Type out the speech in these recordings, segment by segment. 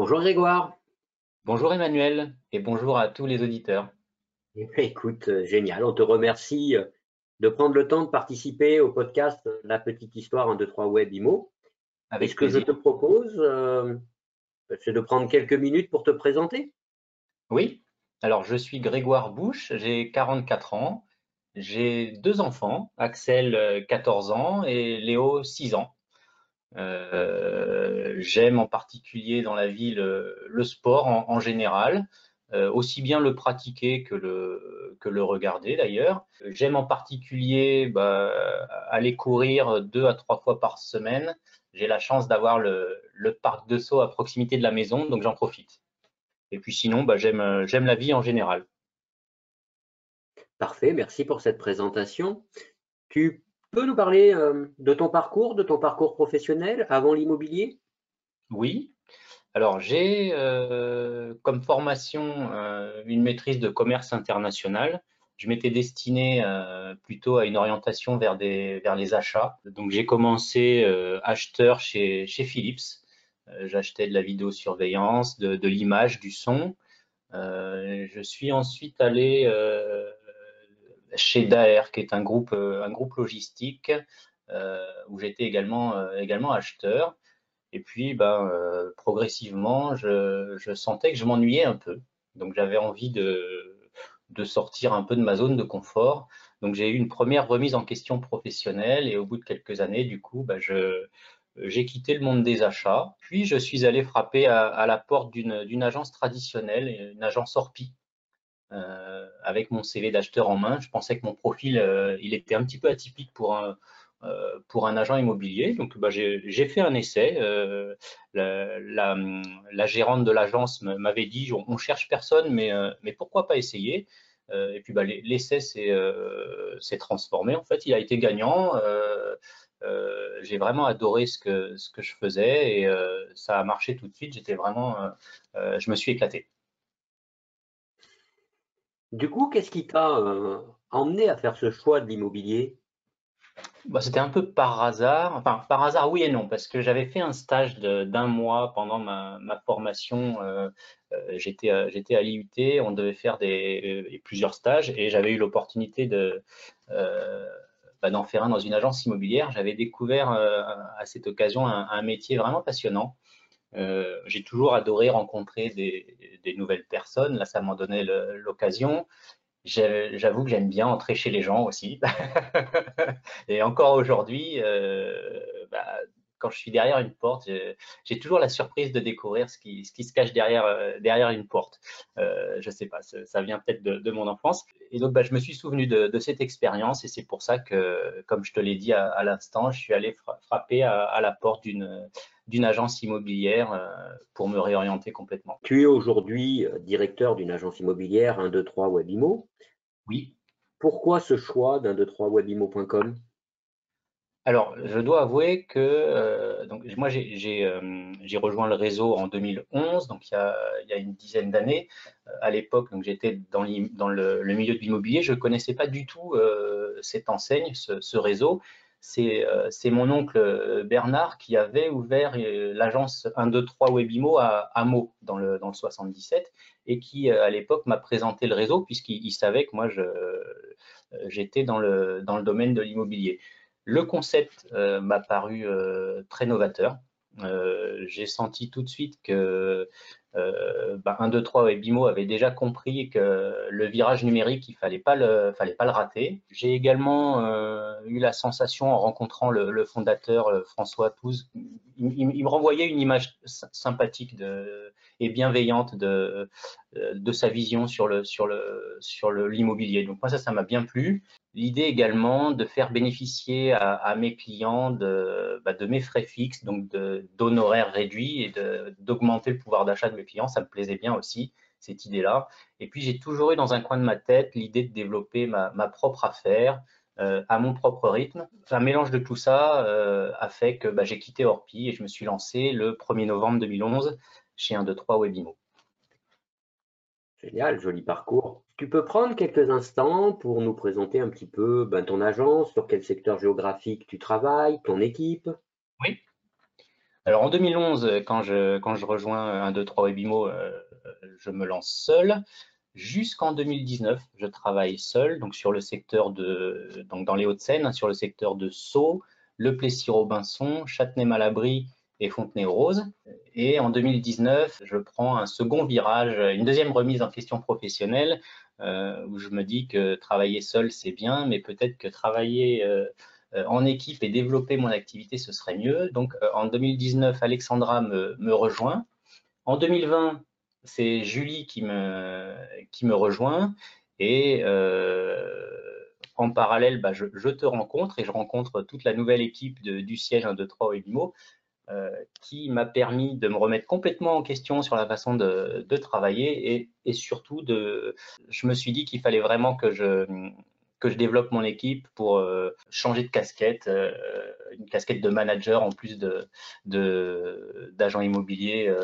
Bonjour Grégoire. Bonjour Emmanuel et bonjour à tous les auditeurs. Eh ben, écoute, euh, génial. On te remercie euh, de prendre le temps de participer au podcast euh, La petite histoire 1, 2, 3 Web IMO. Avec ce que je te propose, c'est de prendre quelques minutes pour te présenter. Oui, alors je suis Grégoire Bouche, j'ai 44 ans, j'ai deux enfants, Axel 14 ans et Léo 6 ans. Euh, j'aime en particulier dans la vie le, sport en, général, euh, aussi bien le pratiquer que le, regarder d'ailleurs. J'aime en particulier bah, aller courir deux à trois fois par semaine. J'ai la chance d'avoir le, parc de saut à proximité de la maison, donc j'en profite. Et puis sinon, bah, j'aime la vie en général. Parfait, merci pour cette présentation. Tu peux nous parler euh, de ton parcours, de ton parcours professionnel avant l'immobilier? Oui. Alors, j'ai euh, comme formation euh, une maîtrise de commerce international. Je m'étais destiné plutôt à une orientation vers, des, vers les achats. Donc, j'ai commencé acheteur chez, chez Philips. J'achetais de la vidéosurveillance, de, de l'image, du son. je suis ensuite allé chez Daer, qui est un groupe, euh, un groupe logistique euh, où j'étais également, euh, également acheteur. Et puis, ben, progressivement, je, sentais que je m'ennuyais un peu. Donc, j'avais envie de, de sortir un peu de ma zone de confort. Donc, j'ai eu une première remise en question professionnelle et au bout de quelques années, du coup, ben, j'ai quitté le monde des achats. Puis, je suis allé frapper à, la porte d'une agence traditionnelle, une agence Orpi, avec mon CV d'acheteur en main. Je pensais que mon profil, euh, il était un petit peu atypique pour un, euh, pour un agent immobilier. Donc, bah, j'ai fait un essai. La, la, gérante de l'agence m'avait dit on, on, cherche personne, mais, mais pourquoi pas essayer? Et puis, bah, l'essai s'est transformé. En fait, il a été gagnant. j'ai vraiment adoré ce que, ce que je faisais et ça a marché tout de suite. J'étais vraiment, je me suis éclaté. Du coup, qu'est-ce qui t'a euh, emmené à faire ce choix de l'immobilier? Bah, C'était un peu par hasard, enfin par hasard oui et non, parce que j'avais fait un stage d'un mois pendant ma, formation. Euh, euh, j'étais à l'IUT, on devait faire plusieurs stages et j'avais eu l'opportunité de bah, d'en faire un dans une agence immobilière. J'avais découvert à cette occasion un métier vraiment passionnant. Euh, j'ai toujours adoré rencontrer des, nouvelles personnes. Là, ça m'en donnait l'occasion. J'avoue que j'aime bien entrer chez les gens aussi. et encore aujourd'hui, euh, bah, quand je suis derrière une porte, j'ai toujours la surprise de découvrir ce qui, ce qui se cache derrière, euh, derrière une porte. Euh, je sais pas, ça vient peut-être de, mon enfance. Et donc, bah, je me suis souvenu de, cette expérience et c'est pour ça que, comme je te l'ai dit à, l'instant, je suis allé frapper à, la porte d'une agence immobilière euh, pour me réorienter complètement. Tu es aujourd'hui euh, directeur d'une agence immobilière 1, 2, 3 Webimo. Oui. Pourquoi ce choix d'un 2, 3 webimo.com alors, je dois avouer que euh, moi, euh, j'ai rejoint le réseau en 2011, donc il y a, une dizaine d'années. Euh, à l'époque, j'étais dans, le, milieu de l'immobilier, je ne connaissais pas du tout cette enseigne, ce, réseau. C'est mon oncle Bernard qui avait ouvert l'agence 123 Webimo à Meaux, dans le, dans le 77 et qui, à l'époque, m'a présenté le réseau puisqu'il savait que moi, j'étais dans le domaine de l'immobilier. Le concept euh, m'a paru euh, très novateur. Euh, j'ai senti tout de suite que 1, 2, 3 et Bimo avaient déjà compris que le virage numérique, il le, fallait pas le rater. J'ai également eu la sensation en rencontrant le, fondateur François Touze, il, me renvoyait une image sympathique et bienveillante de, sa vision sur l'immobilier. Donc moi ça, ça m'a bien plu. L'idée également de faire bénéficier à, mes clients de, bah, de, mes frais fixes, donc d'honoraires réduits et d'augmenter le pouvoir d'achat de mes clients, ça me plaisait bien aussi, cette idée-là. Et puis j'ai toujours eu dans un coin de ma tête l'idée de développer ma, propre affaire euh, à mon propre rythme. Un mélange de tout ça euh, a fait que bah, j'ai quitté Orpi et je me suis lancé le 1er novembre 2011 chez 1, 2, 3 Webimo. Génial, joli parcours. Tu peux prendre quelques instants pour nous présenter un petit peu ben, ton agence, sur quel secteur géographique tu travailles, ton équipe? Oui. Alors en 2011, quand je, quand je rejoins un 2, 3 Webimo, je me lance seul. Jusqu'en 2019, je travaille seul, donc sur le secteur de, donc dans les Hauts-de-Seine, hein, sur le secteur de Sceaux, Le Plessis-Robinson, Châtenay-Malabry et Fontenay-aux-Roses. Et en 2019, je prends un second virage, une deuxième remise en question professionnelle, euh, où je me dis que travailler seul, c'est bien, mais peut-être que travailler euh, en équipe et développer mon activité, ce serait mieux. Donc euh, en 2019, Alexandra me, me rejoint. En 2020, c'est Julie qui me, qui me rejoint et euh, en parallèle, bah, je, te rencontre et je rencontre toute la nouvelle équipe du siège 1, 2, 3 au euh, qui m'a permis de me remettre complètement en question sur la façon de, travailler et, surtout, de, je me suis dit qu'il fallait vraiment que je, que je développe mon équipe pour euh, changer de casquette, une casquette de manager en plus d'agent immobilier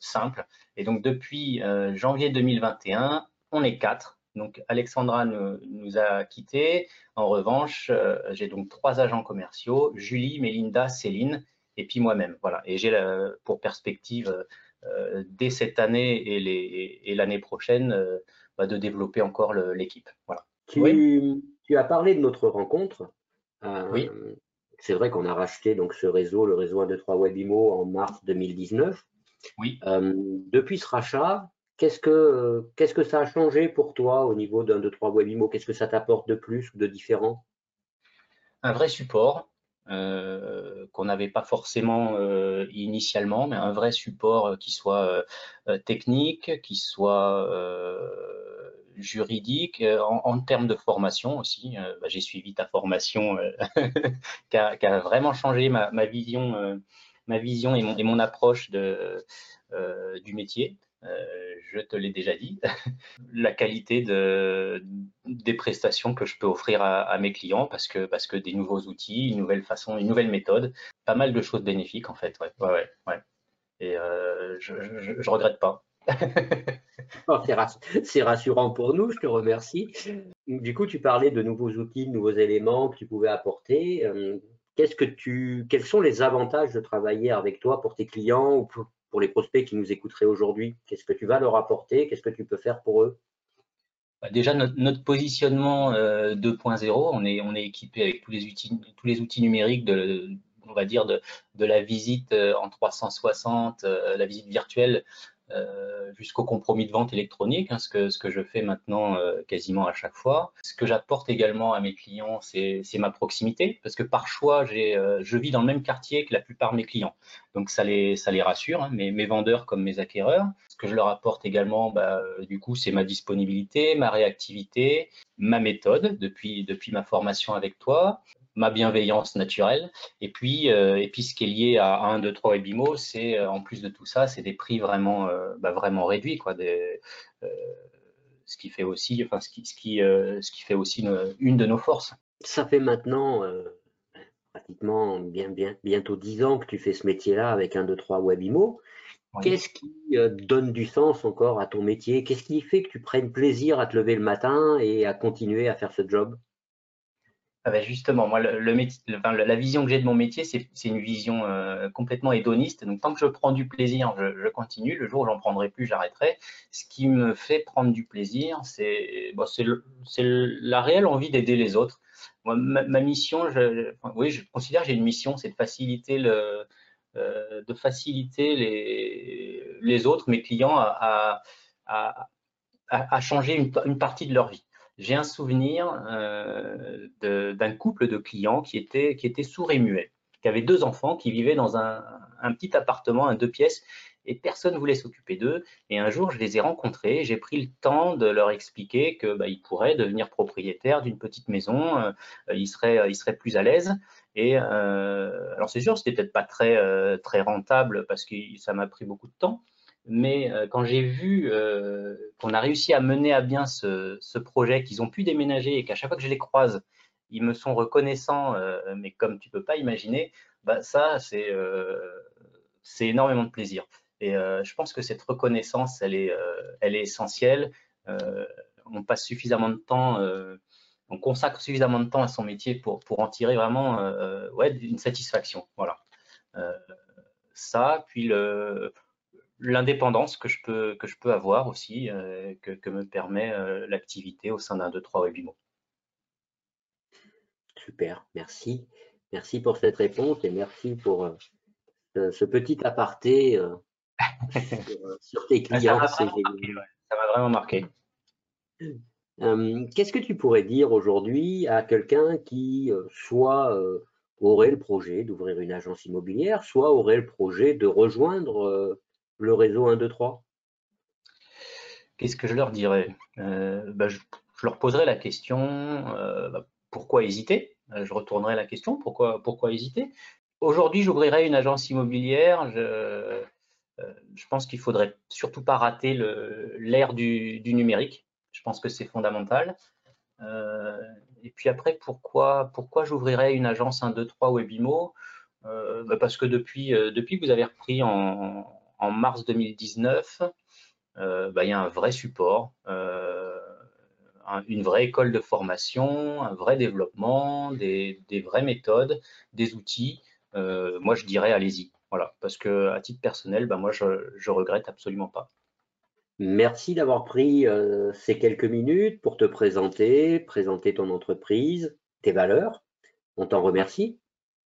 simple. Et donc, depuis euh, janvier 2021, on est quatre. Donc, Alexandra nous, a quittés. En revanche, euh, j'ai donc trois agents commerciaux, Julie, Mélinda, Céline, et puis moi-même. Voilà. Et j'ai pour perspective, euh, dès cette année et l'année prochaine, bah, de développer encore l'équipe. Voilà. Tu, tu, as parlé de notre rencontre. oui. C'est vrai qu'on a racheté donc ce réseau, le réseau 1, 2, 3 Webimo, en mars 2019. Oui. Euh, depuis ce rachat, qu'est-ce que, qu'est-ce que ça a changé pour toi au niveau d'un, deux, trois Webimo? Qu'est-ce que ça t'apporte de plus ou de différent? Un vrai support. Euh, qu'on n'avait pas forcément euh, initialement, mais un vrai support qui soit technique, qui soit juridique, en, termes de formation aussi. Bah, j'ai suivi ta formation qui, a, vraiment changé ma, ma vision ma vision et mon, et mon approche de, euh, du métier. Euh, je te l'ai déjà dit, la qualité de, des prestations que je peux offrir à, mes clients parce que, des nouveaux outils, une nouvelle façon, une nouvelle méthode, pas mal de choses bénéfiques en fait. Ouais, ouais, ouais. Et euh, je, je, regrette pas. Oh, c'est rassurant pour nous, je te remercie. Du coup, tu parlais de nouveaux outils, de nouveaux éléments que tu pouvais apporter. Qu'est-ce que tu, quels sont les avantages de travailler avec toi pour tes clients ou pour, les prospects qui nous écouteraient aujourd'hui. Qu'est-ce que tu vas leur apporter? Qu'est-ce que tu peux faire pour eux? Bah, Déjà, notre, positionnement 2.0, euh, on est, équipé avec tous les outils, tous les outils numériques de, on va dire de, de la visite euh, en 360, euh, la visite virtuelle euh, jusqu'au compromis de vente électronique, hein, ce, que, ce que je fais maintenant euh, quasiment à chaque fois. Ce que j'apporte également à mes clients, c'est ma proximité, parce que par choix, euh, je vis dans le même quartier que la plupart de mes clients. Donc ça les, ça les rassure, hein, mes, mes, vendeurs comme mes acquéreurs. Ce que je leur apporte également, bah, du coup, c'est ma disponibilité, ma réactivité, ma méthode depuis, depuis ma formation avec toi, ma bienveillance naturelle. Et puis, euh, et puis ce qui est lié à, 1, 2, 3 Webimo, c'est euh, en plus de tout ça, c'est des prix vraiment, euh, bah, vraiment réduits, quoi. Des, ce qui fait aussi, enfin, ce qui, ce qui, ce qui fait aussi une, de nos forces. Ça fait maintenant pratiquement bien, bien, bientôt 10 ans que tu fais ce métier-là avec 1, 2, 3 Webimo. Qu'est-ce qui donne du sens encore à ton métier? Qu'est-ce qui fait que tu prennes plaisir à te lever le matin et à continuer à faire ce job? Ah ben, justement, moi, la vision que j'ai de mon métier, c'est une vision euh, complètement hédoniste. Donc, tant que je prends du plaisir, je, continue. Le jour où j'en prendrai plus, j'arrêterai. Ce qui me fait prendre du plaisir, c'est bon, la réelle envie d'aider les autres. Moi, ma, mission, oui, je considère que j'ai une mission, c'est de faciliter le, euh, de faciliter les, les autres, mes clients, à, à, changer une, partie de leur vie j'ai un souvenir euh, d'un couple de clients qui était, qui était sourd et muet, qui avait deux enfants, qui vivaient dans un, petit appartement, un deux pièces, et personne ne voulait s'occuper d'eux. Et un jour, je les ai rencontrés, j'ai pris le temps de leur expliquer qu'ils bah, pourraient devenir propriétaires d'une petite maison, euh, ils, seraient, ils seraient plus à l'aise. Et euh, alors c'est sûr, c'était peut-être pas très, très rentable parce que ça m'a pris beaucoup de temps, mais euh, quand j'ai vu euh, qu'on a réussi à mener à bien ce, projet, qu'ils ont pu déménager et qu'à chaque fois que je les croise, ils me sont reconnaissants, euh, mais comme tu peux pas imaginer, bah ça, c'est énormément de plaisir. Et je pense que cette reconnaissance, elle est, elle est essentielle. on passe suffisamment de temps, on consacre suffisamment de temps à son métier pour, pour en tirer vraiment ouais, une satisfaction. Voilà ça, puis l'indépendance que je peux que je peux avoir aussi, que, me permet l'activité au sein d'un 2-3 Webimo. Super, merci. Merci pour cette réponse et merci pour ce petit aparté sur, tes clients. Ça m'a vraiment marqué. Qu'est-ce que tu pourrais dire aujourd'hui à quelqu'un qui soit aurait le projet d'ouvrir une agence immobilière, soit aurait le projet de rejoindre le réseau 1, 2, 3 Qu'est-ce que je leur dirais? Bah, je, leur poserai la question bah, pourquoi hésiter? Je retournerai la question pourquoi, hésiter? Aujourd'hui, j'ouvrirai une agence immobilière. Je, je pense qu'il faudrait surtout pas rater l'ère du, numérique. Je pense que c'est fondamental. Euh, et puis après, pourquoi, pourquoi j'ouvrirais une agence 1, 2, 3 Webimo euh, Parce que depuis, euh, depuis que vous avez repris en, mars 2019, bah, il y a un vrai support, une vraie école de formation, un vrai développement, des, vraies méthodes, des outils. moi, je dirais allez-y. Voilà, parce que à titre personnel, bah, moi, je, je regrette absolument pas. Merci d'avoir pris euh, ces quelques minutes pour te présenter, présenter ton entreprise, tes valeurs. On t'en remercie.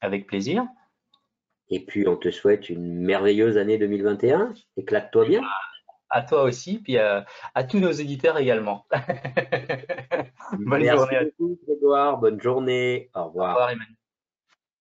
Avec plaisir. Et puis, on te souhaite une merveilleuse année 2021. Éclate-toi bien. À toi aussi, puis à, tous nos éditeurs également. Bonne Merci journée. Beaucoup, Grégoire. Bonne journée. Au revoir. Au revoir, Emmanuel.